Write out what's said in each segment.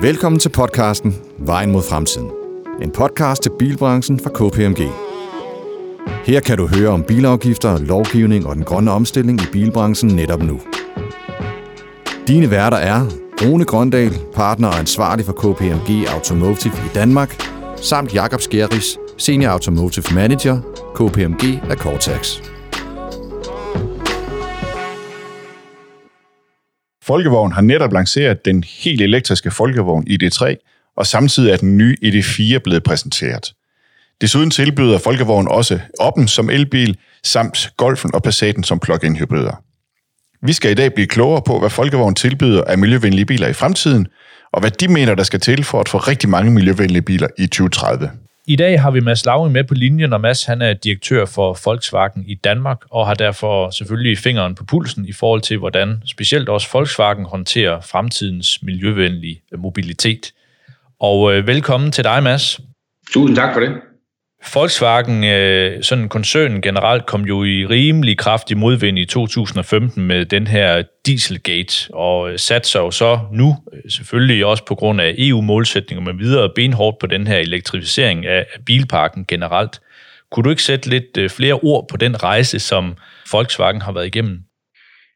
Velkommen til podcasten Vejen mod fremtiden. En podcast til bilbranchen fra KPMG. Her kan du høre om bilafgifter, lovgivning og den grønne omstilling i bilbranchen netop nu. Dine værter er Rune Grøndal, partner og ansvarlig for KPMG Automotive i Danmark, samt Jakob Skjeris, Senior Automotive Manager, KPMG af Cortex. Folkevogn har netop lanceret den helt elektriske Folkevogn ID3, og samtidig er den nye ID4 blevet præsenteret. Desuden tilbyder Folkevogn også Oppen som elbil, samt Golfen og Passaten som plug-in hybrider. Vi skal i dag blive klogere på, hvad Folkevogn tilbyder af miljøvenlige biler i fremtiden, og hvad de mener, der skal til for at få rigtig mange miljøvenlige biler i 2030. I dag har vi Mads Lauge med på linjen, og Mads han er direktør for Volkswagen i Danmark, og har derfor selvfølgelig fingeren på pulsen i forhold til, hvordan specielt også Volkswagen håndterer fremtidens miljøvenlige mobilitet. Og øh, velkommen til dig, Mads. Tusind tak for det. Volkswagen, øh, sådan koncernen generelt, kom jo i rimelig kraftig modvind i 2015 med den her Dieselgate, og øh, satte sig jo så nu, øh, selvfølgelig også på grund af EU-målsætninger med videre, benhårdt på den her elektrificering af bilparken generelt. Kunne du ikke sætte lidt øh, flere ord på den rejse, som Volkswagen har været igennem?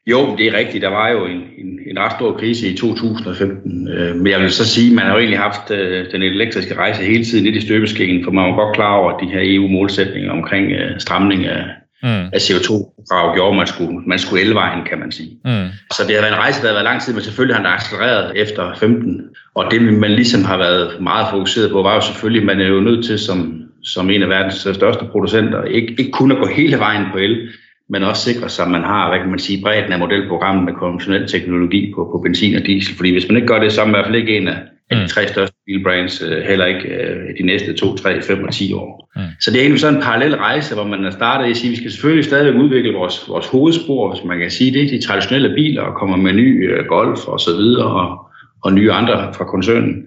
Jo, det er rigtigt. Der var jo en, en, en ret stor krise i 2015. Øh, men jeg vil så sige, at man har jo egentlig haft øh, den elektriske rejse hele tiden lidt i støbeskægen, for man var godt klar over, at de her EU-målsætninger omkring øh, stramning af, mm. af CO2-krav gjorde, man skulle, man skulle elvejen, kan man sige. Mm. Så det har været en rejse, der har været lang tid, men selvfølgelig har den accelereret efter 15. Og det, man ligesom har været meget fokuseret på, var jo selvfølgelig, at man er jo nødt til som, som en af verdens største producenter, ikke, ikke kun at gå hele vejen på el, men også sikre sig, at man har, hvad kan man sige, bredden af modelprogrammet med konventionel teknologi på, på benzin og diesel. Fordi hvis man ikke gør det, så er man i hvert fald ikke en af, af de mm. tre største bilbrands, øh, heller ikke øh, de næste 2, 3, 5 og 10 år. Mm. Så det er egentlig sådan en parallel rejse, hvor man er startet i at sige, at vi skal selvfølgelig stadig udvikle vores, vores hovedspor, hvis man kan sige det, de traditionelle biler, og kommer med ny øh, Golf og så videre, og, og nye andre fra koncernen.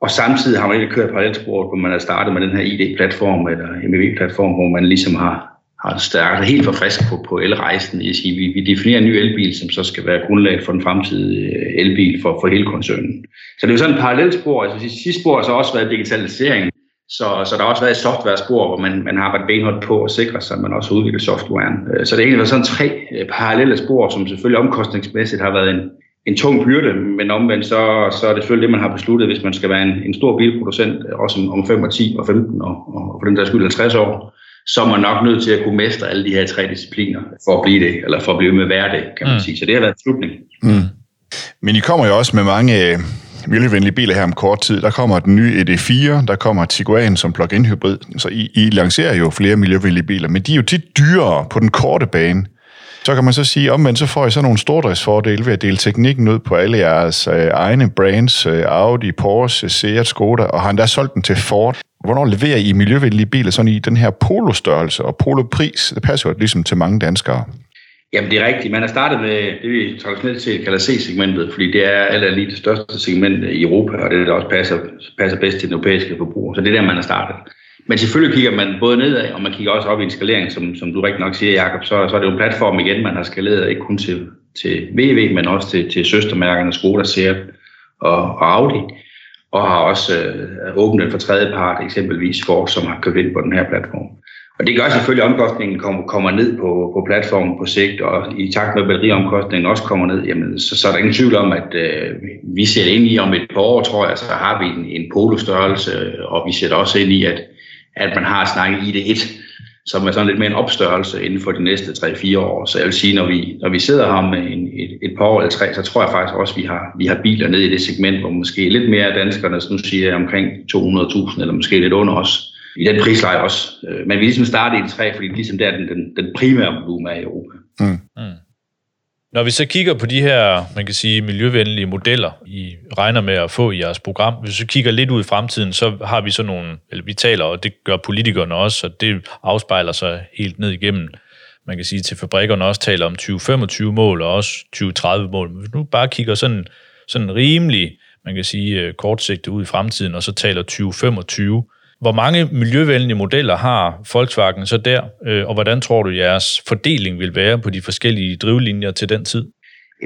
Og samtidig har man ikke kørt parallelspor, hvor man er startet med den her ID-platform, eller MEV-platform, hvor man ligesom har har startet altså, helt for frisk på, på elrejsen. Jeg siger, vi, vi definerer en ny elbil, som så skal være grundlag for den fremtidige øh, elbil for, for hele koncernen. Så det er jo sådan et parallelt spor. Altså, sidste spor har så også været digitalisering. Så, så der har også været et software-spor, hvor man, man har arbejdet benhårdt på at sikre sig, at man også udvikler softwaren. Øh, så det er egentlig sådan tre øh, parallelle spor, som selvfølgelig omkostningsmæssigt har været en, en tung byrde, men omvendt så, så er det selvfølgelig det, man har besluttet, hvis man skal være en, en stor bilproducent, også om, om 5 og 10 og 15 og, og for den der skyld 50 år, så er man nok nødt til at kunne mestre alle de her tre discipliner for at blive det, eller for at blive med det, kan man mm. sige. Så det har været slutningen. Mm. Men I kommer jo også med mange øh, miljøvenlige biler her om kort tid. Der kommer den nye ED4, der kommer Tiguan som plug-in hybrid. Så I, I lancerer jo flere miljøvenlige biler, men de er jo tit dyrere på den korte bane. Så kan man så sige, omvendt så får I så nogle stordriftsfordele ved at dele teknikken ud på alle jeres øh, egne brands, øh, Audi, Porsche, Seat, Skoda, og har endda solgt den til Ford. Hvornår leverer I miljøvenlige biler sådan i den her polostørrelse og polopris? Det passer jo ligesom til mange danskere. Jamen, det er rigtigt. Man har startet med det, vi traditionelt set kalder C-segmentet, fordi det er alt lige det største segment i Europa, og det, der også passer, passer bedst til den europæiske forbruger. Så det er der, man har startet. Men selvfølgelig kigger man både nedad, og man kigger også op i en skalering, som, som du rigtig nok siger, Jacob, så, så er det jo en platform igen, man har skaleret, ikke kun til, til VW, men også til, til søstermærkerne Skoda, Seat og, og Audi og har også øh, åbnet for tredjepart, eksempelvis Ford, som har købt ind på den her platform. Og det gør selvfølgelig, at omkostningen kommer, kommer ned på, på platformen på sigt, og i takt med, at batteriomkostningen også kommer ned, jamen, så, så er der ingen tvivl om, at øh, vi ser ind i om et par år, tror jeg, så har vi en, en polostørrelse, og vi ser også ind i, at, at man har snakket i det et, som er sådan lidt mere en opstørrelse inden for de næste 3-4 år. Så jeg vil sige, når vi, når vi sidder her med en, et, et par år eller tre, så tror jeg faktisk også, at vi har, vi har biler nede i det segment, hvor måske lidt mere af danskerne, nu siger omkring 200.000, eller måske lidt under os, i den prisleje også. Øh, men vi ligesom starter i det tre, fordi ligesom der den, den, den primære volumen er i Europa. Mm. Mm. Når vi så kigger på de her, man kan sige, miljøvenlige modeller, I regner med at få i jeres program, hvis vi kigger lidt ud i fremtiden, så har vi så nogle, eller vi taler, og det gør politikerne også, og det afspejler sig helt ned igennem, man kan sige, til fabrikkerne også taler om 2025-mål og også 2030-mål. Men hvis nu bare kigger sådan, sådan rimelig, man kan sige, øh, kortsigtet ud i fremtiden, og så taler 2025, hvor mange miljøvenlige modeller har Volkswagen så der, øh, og hvordan tror du, jeres fordeling vil være på de forskellige drivlinjer til den tid?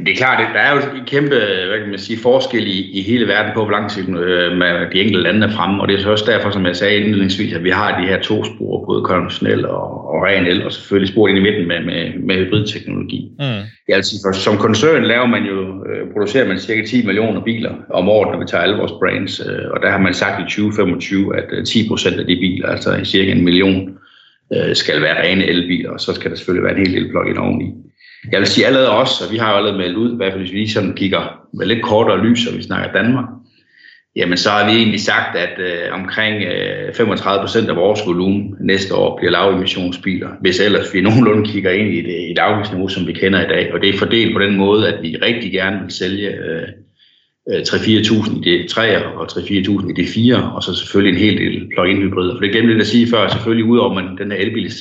Det er klart, der er jo en kæmpe hvad kan man sige, forskel i, i hele verden på, hvor lang tid øh, de enkelte lande er fremme, og det er så også derfor, som jeg sagde indledningsvis, at vi har de her to spor, både konventionel og, og ren el, og selvfølgelig spor ind i midten med, med, med hybridteknologi. Mm. Jeg vil sige, for, som koncern laver man jo, øh, producerer man cirka 10 millioner biler om året, når vi tager alle vores brands, øh, og der har man sagt i 2025, at 10 øh, procent af de biler, altså cirka en million, øh, skal være rene elbiler, og så skal der selvfølgelig være en hel del plug-in oveni. Jeg vil sige allerede også, og vi har jo allerede meldt ud, i hvert fald hvis vi sådan kigger med lidt kortere lys, og vi snakker Danmark, jamen så har vi egentlig sagt, at øh, omkring øh, 35 procent af vores volumen næste år bliver lavemissionsbiler, hvis ellers vi nogenlunde kigger ind i det, et afgiftsniveau, som vi kender i dag. Og det er fordelt på den måde, at vi rigtig gerne vil sælge øh, øh 3-4.000 i det 3 og 3-4.000 i det 4, og så selvfølgelig en hel del plug-in hybrider. For det glemte lidt at sige før, selvfølgelig udover man den her elbils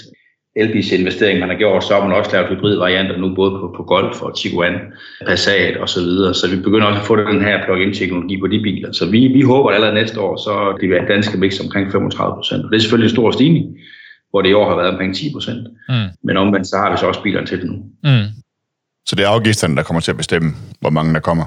elbils investering, man har gjort, så har man også lavet hybridvarianter nu, både på, på Golf og Tiguan, Passat og så videre. Så vi begynder også at få den her plug-in teknologi på de biler. Så vi, vi håber at allerede næste år, så det vil danske mix omkring 35 procent. Det er selvfølgelig en stor stigning, hvor det i år har været omkring 10 procent. Mm. Men omvendt, så har vi så også bilerne til det nu. Mm. Så det er afgifterne, der kommer til at bestemme, hvor mange der kommer?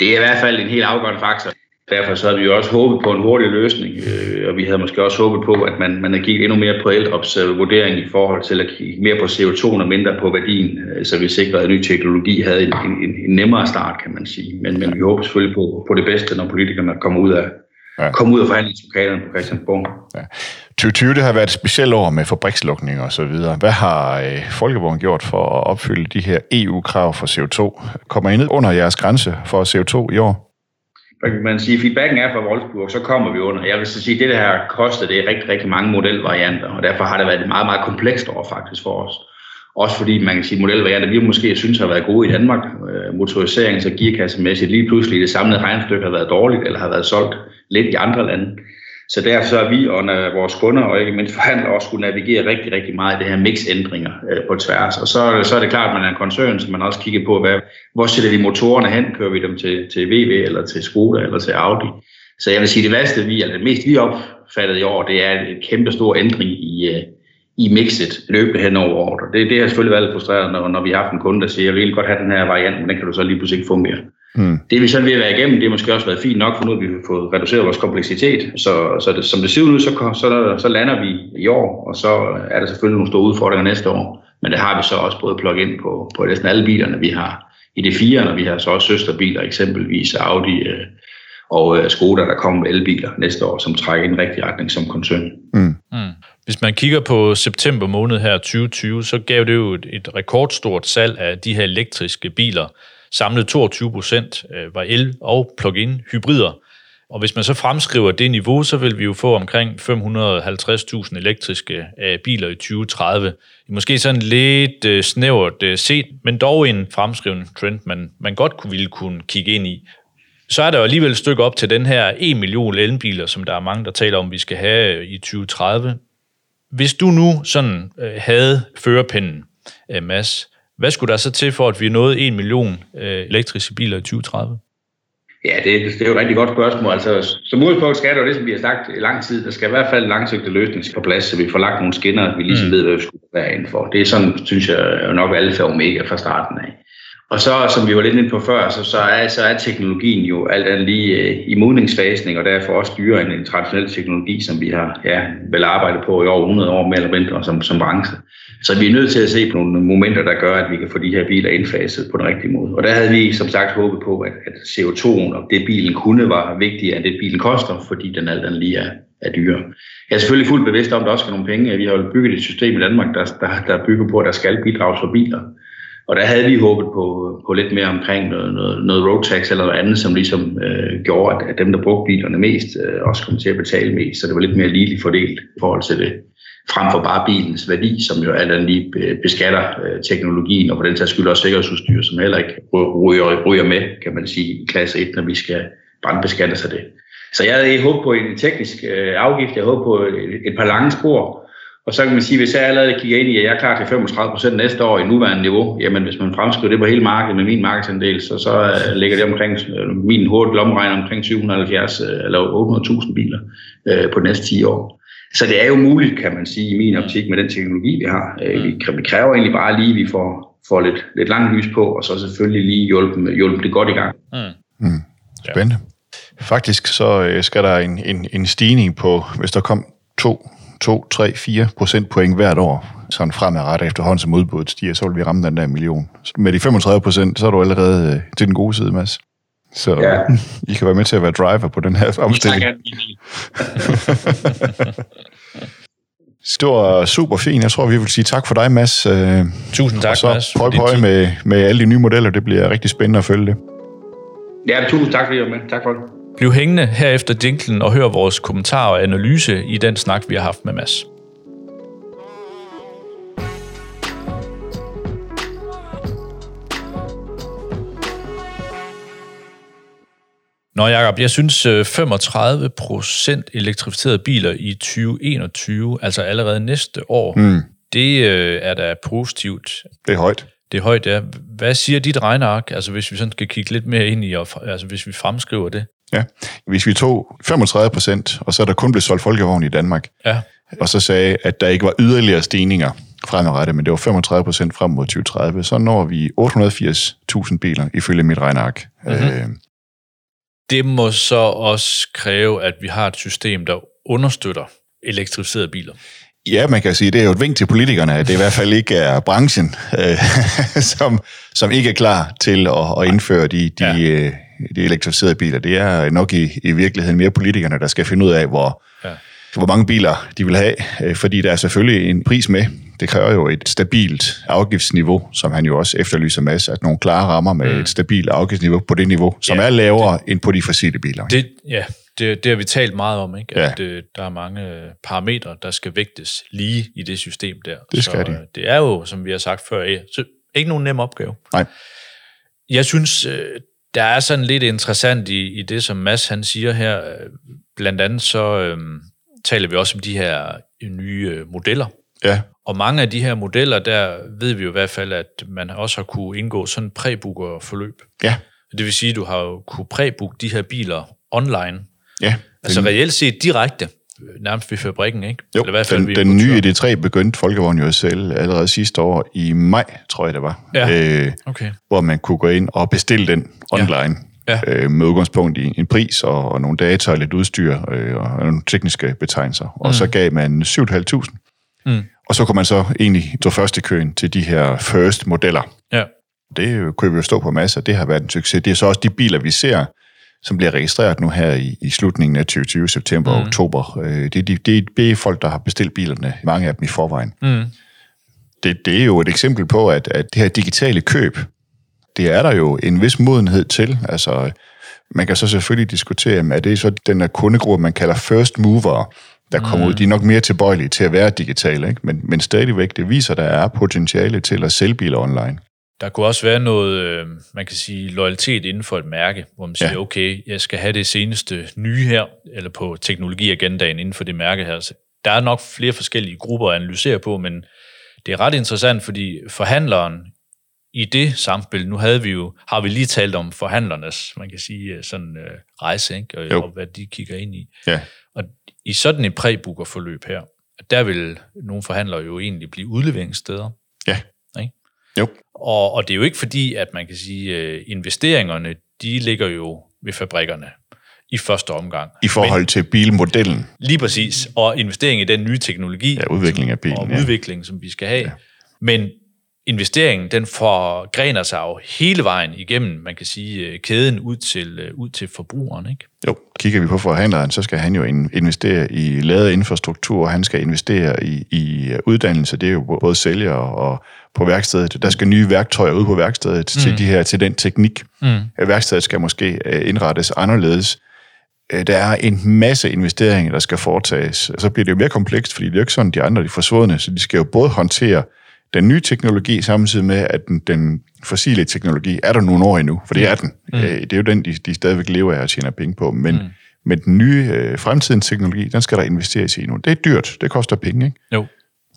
Det er i hvert fald en helt afgørende faktor. Derfor så havde vi jo også håbet på en hurtig løsning, øh, og vi havde måske også håbet på, at man, man havde kigget endnu mere på ældreops vurdering i forhold til at kigge mere på CO2 og mindre på værdien, øh, så vi sikrede, at ny teknologi havde en, en, en nemmere start, kan man sige. Men, men vi håber selvfølgelig på, på det bedste, når politikerne kommer ud af, ja. kommer ud af forhandlingslokalerne på Christiansborg. Ja. 2020 det har været et specielt år med fabrikslukninger og så videre. Hvad har øh, Folkeborgen gjort for at opfylde de her EU-krav for CO2? Kommer I ned under jeres grænse for CO2 i år? Hvad kan man sige, feedbacken er fra Wolfsburg, så kommer vi under. Jeg vil så sige, at det, der har kostet, det er rigtig, rigtig mange modelvarianter, og derfor har det været et meget, meget komplekst år faktisk for os. Også fordi man kan sige, modelvarianter, vi måske synes har været gode i Danmark. Øh, så gearkassemæssigt lige pludselig det samlede regnstykke har været dårligt, eller har været solgt lidt i andre lande. Så derfor så er vi og vores kunder og ikke mindst forhandlere også skulle navigere rigtig, rigtig meget i det her mixændringer øh, på tværs. Og så, så er det klart, at man er en koncern, så man også kigger på, hvad, hvor sætter vi motorerne hen? Kører vi dem til, til VW eller til Skoda eller til Audi? Så jeg vil sige, det værste, vi, eller det mest vi opfattet i år, det er en kæmpe stor ændring i, øh, i mixet løbende hen over året. Det, det har selvfølgelig været lidt frustrerende, når, når vi har haft en kunde, der siger, jeg vil godt have den her variant, men den kan du så lige pludselig ikke mere. Mm. Det vi sådan ved at være igennem. Det har måske også været fint nok, for nu at vi har fået reduceret vores kompleksitet. Så, så det, som det ser ud så, så, så lander vi i år, og så er der selvfølgelig nogle store udfordringer næste år. Men det har vi så også både plug ind på, på næsten alle bilerne, vi har i det 4, og vi har så også søsterbiler, eksempelvis Audi øh, og øh, Skoda, der kommer med elbiler næste år, som trækker i en rigtig retning som koncern. Mm. Mm. Hvis man kigger på september måned her 2020, så gav det jo et, et rekordstort salg af de her elektriske biler. Samlet 22 procent øh, var el- og plug-in hybrider. Og hvis man så fremskriver det niveau, så vil vi jo få omkring 550.000 elektriske øh, biler i 2030. Måske sådan lidt øh, snævert set, men dog en fremskrivende trend, man, man godt kunne, ville kunne kigge ind i. Så er der jo alligevel et stykke op til den her 1 million elbiler, som der er mange, der taler om, vi skal have i 2030. Hvis du nu sådan havde førerpinden, Mads, hvad skulle der så til for, at vi nåede 1 million øh, elektriske biler i 2030? Ja, det, det er jo et rigtig godt spørgsmål. Altså, som udgangspunkt skal der jo det, som vi har sagt i lang tid, der skal i hvert fald langsigtet løsning på plads, så vi får lagt nogle skinner, vi ligesom mm. ved, hvad vi skulle være inden for. Det er sådan, synes jeg, nok alfa og omega fra starten af. Og så, som vi var lidt inde på før, så, så, er, så er teknologien jo alt andet lige øh, i modningsfasen, og derfor også dyrere end en traditionel teknologi, som vi har ja, vel arbejdet på i over 100 år mere eller mindre som, som branche. Så vi er nødt til at se på nogle momenter, der gør, at vi kan få de her biler indfaset på den rigtige måde. Og der havde vi som sagt håbet på, at, at CO2'en og det bilen kunne var vigtigere end det bilen koster, fordi den alt andet lige er, er dyre. Jeg er selvfølgelig fuldt bevidst om, at der også skal nogle penge. Vi har jo bygget et system i Danmark, der, der, der bygger på, at der skal bidrages for biler. Og der havde vi håbet på, på lidt mere omkring noget, noget, noget road tax eller noget andet, som ligesom øh, gjorde, at, at dem, der brugte bilerne mest, øh, også kom til at betale mest. Så det var lidt mere ligeligt fordelt i forhold til det, frem for bare bilens værdi, som jo alt andet lige øh, beskatter øh, teknologien, og på den tages skyld også sikkerhedsudstyr, som heller ikke ryger, ryger med, kan man sige, i klasse 1, når vi skal brandbeskatte sig det. Så jeg havde håbet på en teknisk øh, afgift, jeg håbede på et, et par lange spor, og så kan man sige, hvis jeg allerede kigger ind i, at jeg er klar til 35 procent næste år i nuværende niveau, jamen hvis man fremskriver det på hele markedet med min markedsandel, så, så uh, ligger det omkring, uh, min hurtigt lommeregner omkring 770 uh, eller 800.000 biler uh, på de næste 10 år. Så det er jo muligt, kan man sige, i min optik med den teknologi, vi har. Vi, kræver egentlig bare lige, at vi får får lidt, lidt langt lys på, og så selvfølgelig lige hjælpe, hjælpe det godt i gang. Mm. Mm. Spændende. Ja. Faktisk så øh, skal der en, en, en stigning på, hvis der kom 2, 2, 3, 4 procentpoint hvert år, sådan fremadrettet efterhånden som udbuddet stiger, så vil vi ramme den der million. Så med de 35 procent, så er du allerede øh, til den gode side, Mads. Så ja. I kan være med til at være driver på den her omstilling. Det var super fint. Jeg tror, vi vil sige tak for dig, Mads. Øh, Tusind tak, og så Mads. prøv på med, med alle de nye modeller. Det bliver rigtig spændende at følge det. Ja, tusind tak, fordi I var med. Tak for det. Bliv hængende her efter dinklen og hør vores kommentarer og analyse i den snak, vi har haft med Mads. Nå Jacob, jeg synes 35 procent elektrificerede biler i 2021, altså allerede næste år, Mm. det øh, er da positivt. Det er højt. Det er højt, ja. Hvad siger dit regneark, altså hvis vi sådan skal kigge lidt mere ind i, og, altså hvis vi fremskriver det? Ja. Hvis vi tog 35 procent, og så er der kun blevet solgt folkevogn i Danmark, Ja, og så sagde, at der ikke var yderligere stigninger fremadrettet, men det var 35 procent frem mod 2030, så når vi 880.000 biler, ifølge mit regneark. Mm-hmm. Øh, det må så også kræve, at vi har et system, der understøtter elektrificerede biler. ja, man kan sige, det er jo et vink til politikerne, at det i hvert fald ikke er branchen, øh, som, som ikke er klar til at, at indføre de, de, Ja. Ja. de elektrificerede biler. Det er nok i, i virkeligheden mere politikerne, der skal finde ud af, hvor, Ja. hvor mange biler de vil have, øh, fordi der er selvfølgelig en pris med. Det kræver jo et stabilt afgiftsniveau, som han jo også efterlyser masser at nogle klare rammer med mm. et stabilt afgiftsniveau på det niveau, som Ja, ja, er lavere det, end på de fossile biler. Det, ja, det, det har vi talt meget om, ikke? Ja. at øh, der er mange øh, parametre, der skal vægtes lige i det system der. Det skal så, de. øh, Det er jo, som vi har sagt før, ikke nogen nem opgave. Nej. Jeg synes, der er sådan lidt interessant i, i det, som Mads han siger her. Blandt andet så øh, taler vi også om de her øh, nye øh, modeller. Ja, Og mange af de her modeller, der ved vi jo i hvert fald, at man også har kunne indgå sådan en præbooker-forløb. ja, Det vil sige, at du har jo kunne præbooke de her biler online. ja. Altså reelt set direkte, nærmest ved fabrikken, ikke? Jo, Eller i hvert fald den, den nye importøren. ID3 begyndte Folkevogn jo sælge allerede sidste år i maj, tror jeg det var, Ja. øh, Okay. hvor man kunne gå ind og bestille den online. Ja. Øh, med udgangspunkt i en pris og, og nogle data og lidt udstyr øh, og nogle tekniske betegnelser. Og Mm. så gav man 7.500. Mm. Og så kunne man så egentlig stå først i køen til de her first modeller. Ja. Det øh, kunne vi jo stå på masser. Det har været en succes. Det er så også de biler, vi ser, som bliver registreret nu her i, i slutningen af 2020, september og Mm. oktober. Øh, det, er de, det, det er folk, der har bestilt bilerne, mange af dem i forvejen. Mm. Det, det er jo et eksempel på, at, at det her digitale køb, det er der jo en vis modenhed til. Altså, man kan så selvfølgelig diskutere, om er det så den her kundegruppe, man kalder first mover, der kommer mm. ud. De er nok mere tilbøjelige til at være digitale, ikke? Men, men stadigvæk, det viser, der er potentiale til at sælge biler online. Der kunne også være noget, øh, man kan sige, loyalitet inden for et mærke, hvor man siger, Ja. okay, jeg skal have det seneste nye her, eller på teknologiagendaen inden for det mærke her. Så der er nok flere forskellige grupper at analysere på, men det er ret interessant, fordi forhandleren i det samspil, nu havde vi jo, har vi lige talt om forhandlernes, man kan sige, øh, sådan øh, rejse, ikke? Og, Jo. og hvad de kigger ind i. Ja. Og i sådan et præbookerforløb her, der vil nogle forhandlere jo egentlig blive udleveringssteder. Ja. Jo. Og, og det er jo ikke fordi, at man kan sige, at investeringerne, de ligger jo ved fabrikkerne i første omgang. I forhold til bilmodellen. Lige præcis. Og investering i den nye teknologi. Ja, udvikling af bilen, Og ja. udvikling, som vi skal have. Ja. Men investeringen, den forgrener sig jo hele vejen igennem, man kan sige, øh, kæden ud til, øh, ud til forbrugeren. Ikke? Jo, kigger vi på forhandleren, så skal han jo in- investere i lavet infrastruktur, og han skal investere i, i uddannelse. Det er jo både sælger og på værkstedet. Der skal nye værktøjer ud på værkstedet mm. til, de her, til den teknik. Mm. Værkstedet skal måske øh, indrettes anderledes. Øh, Der er en masse investeringer, der skal foretages. Og så bliver det jo mere komplekst, fordi det er jo ikke sådan, de andre de er forsvundne, så de skal jo både håndtere den nye teknologi, samtidig med, at den, den fossile teknologi er der nogle år endnu, for det er den. Mm. Det er jo den, de, de stadigvæk lever af og tjener penge på. Men, mm. men den nye øh, fremtidens teknologi, den skal der investeres i nu. Det er dyrt, det koster penge, ikke? Jo.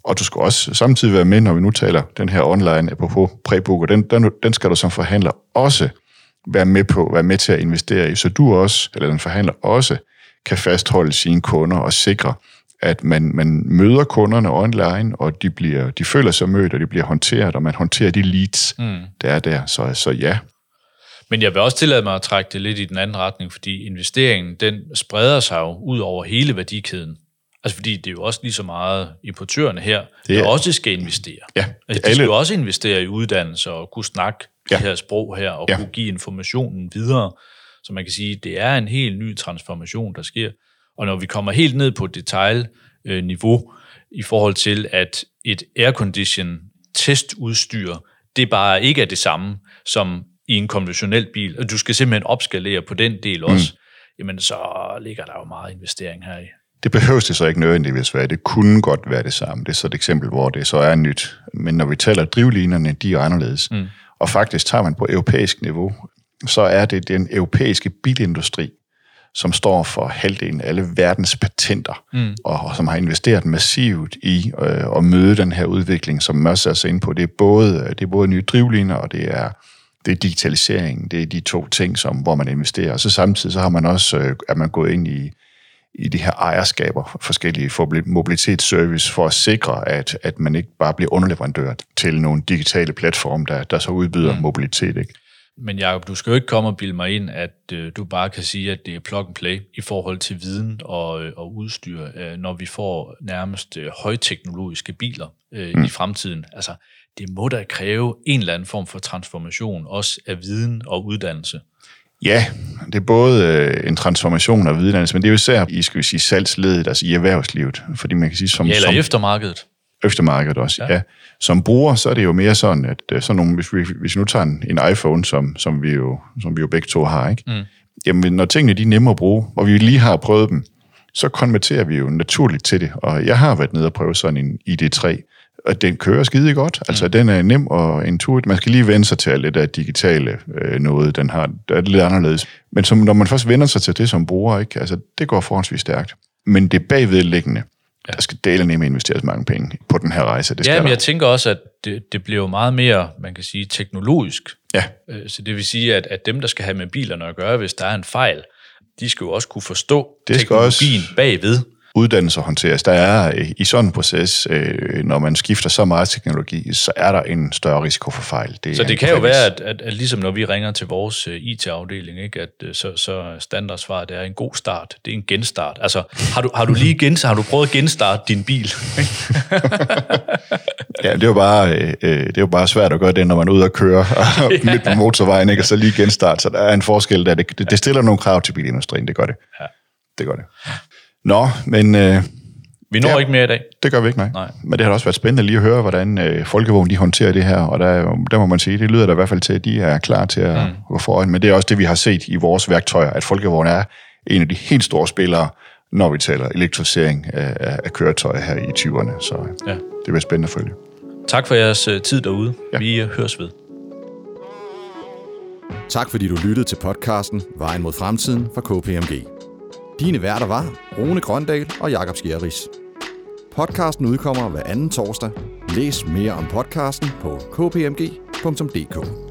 Og du skal også samtidig være med, når vi nu taler den her online, apropos præbooker, den, den, den skal du som forhandler også være med på, være med til at investere i, så du også, eller den forhandler også, kan fastholde sine kunder og sikre, at man, man møder kunderne online, og de, bliver, de føler sig mødt, og de bliver håndteret, og man håndterer de leads, mm. der er der. Så, så ja. Men jeg vil også tillade mig at trække det lidt i den anden retning, fordi investeringen, den spreder sig jo ud over hele værdikæden. Altså fordi det er jo også lige så meget importørerne her, det er, der også skal investere. Ja, altså, de skal jo også investere i uddannelse og kunne snakke ja. de her sprog her, og ja. kunne give informationen videre. Så man kan sige, det er en helt ny transformation, der sker. Og når vi kommer helt ned på detaljniveau i forhold til, at et aircondition testudstyr, det bare ikke er det samme som i en konventionel bil, og du skal simpelthen opskalere på den del også, mm. jamen så ligger der jo meget investering her i. Det behøves det så ikke nødvendigvis være. Det kunne godt være det samme. Det er så et eksempel, hvor det så er nyt. Men når vi taler drivlinerne, de er anderledes. Mm. Og faktisk tager man på europæisk niveau, så er det den europæiske bilindustri, som står for halvdelen af alle verdens patenter, mm. og, og som har investeret massivt i øh, at møde den her udvikling, som også er så inde på. Det er både, det er både nye drivliner, og det er, det er digitalisering. Det er de to ting, som, hvor man investerer. Og så samtidig så har man også, øh, er man gået ind i, i de her ejerskaber, forskellige for mobilitetsservice, for at sikre, at, at man ikke bare bliver underleverandør til nogle digitale platforme, der, der så udbyder mm. mobilitet. Ikke? Men Jacob, du skal jo ikke komme og bilde mig ind, at øh, du bare kan sige, at det er plug and play i forhold til viden og, øh, og udstyr, øh, når vi får nærmest øh, højteknologiske biler øh, mm. i fremtiden. Altså, det må da kræve en eller anden form for transformation, også af viden og uddannelse. Ja, det er både øh, en transformation af uddannelse, men det er jo især i skal vi sige, salgsledet, altså i erhvervslivet. Fordi man kan sige, som, ja, eller som, eftermarkedet. Eftermarkedet også, ja. ja. Som bruger, så er det jo mere sådan, at øh, sådan nogle, hvis, vi, hvis vi nu tager en, en iPhone, som, som, vi jo, som vi jo begge to har, ikke? Mm. jamen når tingene de er nemme at bruge, og vi lige har prøvet dem, så konverterer vi jo naturligt til det. Og jeg har været nede og prøve sådan en ID3, og den kører skide godt. Altså, mm. den er nem og intuitiv. Man skal lige vende sig til lidt af digitale øh, noget. Den har, det er lidt anderledes. Men som, når man først vender sig til det som bruger, ikke? Altså, det går forholdsvis stærkt. Men det bagvedliggende, ja. der skal dele nemme investeres mange penge på den her rejse. Det ja, men jeg tænker også, at det, det bliver jo meget mere, man kan sige, teknologisk. Ja. Øh, så det vil sige, at, at dem, der skal have med bilerne at gøre, hvis der er en fejl, de skal jo også kunne forstå det teknologien også... bagved uddannelse håndteres. Der er øh, i sådan en proces, øh, når man skifter så meget teknologi, så er der en større risiko for fejl. Det så det kan jo være, at, at, at ligesom når vi ringer til vores uh, IT-afdeling, ikke, at så, så standardsvaret det er en god start, det er en genstart. Altså, har du, har du lige gens, har du prøvet at genstarte din bil? ja, det er, jo bare, øh, det er jo bare svært at gøre det, når man er ude og køre midt på motorvejen, ikke, og så lige genstart. Så der er en forskel der. Det, det stiller nogle krav til bilindustrien, det gør det. Ja. Det gør det. Nå, men... Øh, vi når ja, ikke mere i dag. Det gør vi ikke, nej. nej. Men det har også været spændende lige at høre, hvordan øh, Folkevogn de håndterer det her, og der, der må man sige, det lyder da i hvert fald til, at de er klar til at mm. gå foran. Men det er også det, vi har set i vores værktøjer, at Folkevogn er en af de helt store spillere, når vi taler elektrificering af, af køretøjer her i 20'erne. Så ja. det bliver spændende at følge. Tak for jeres øh, tid derude. Ja. Vi øh, høres ved. Tak fordi du lyttede til podcasten Vejen mod fremtiden fra KPMG. Dine værter var Rune Grøndal og Jakob Skjerris. Podcasten udkommer hver anden torsdag. Læs mere om podcasten på kpmg.dk.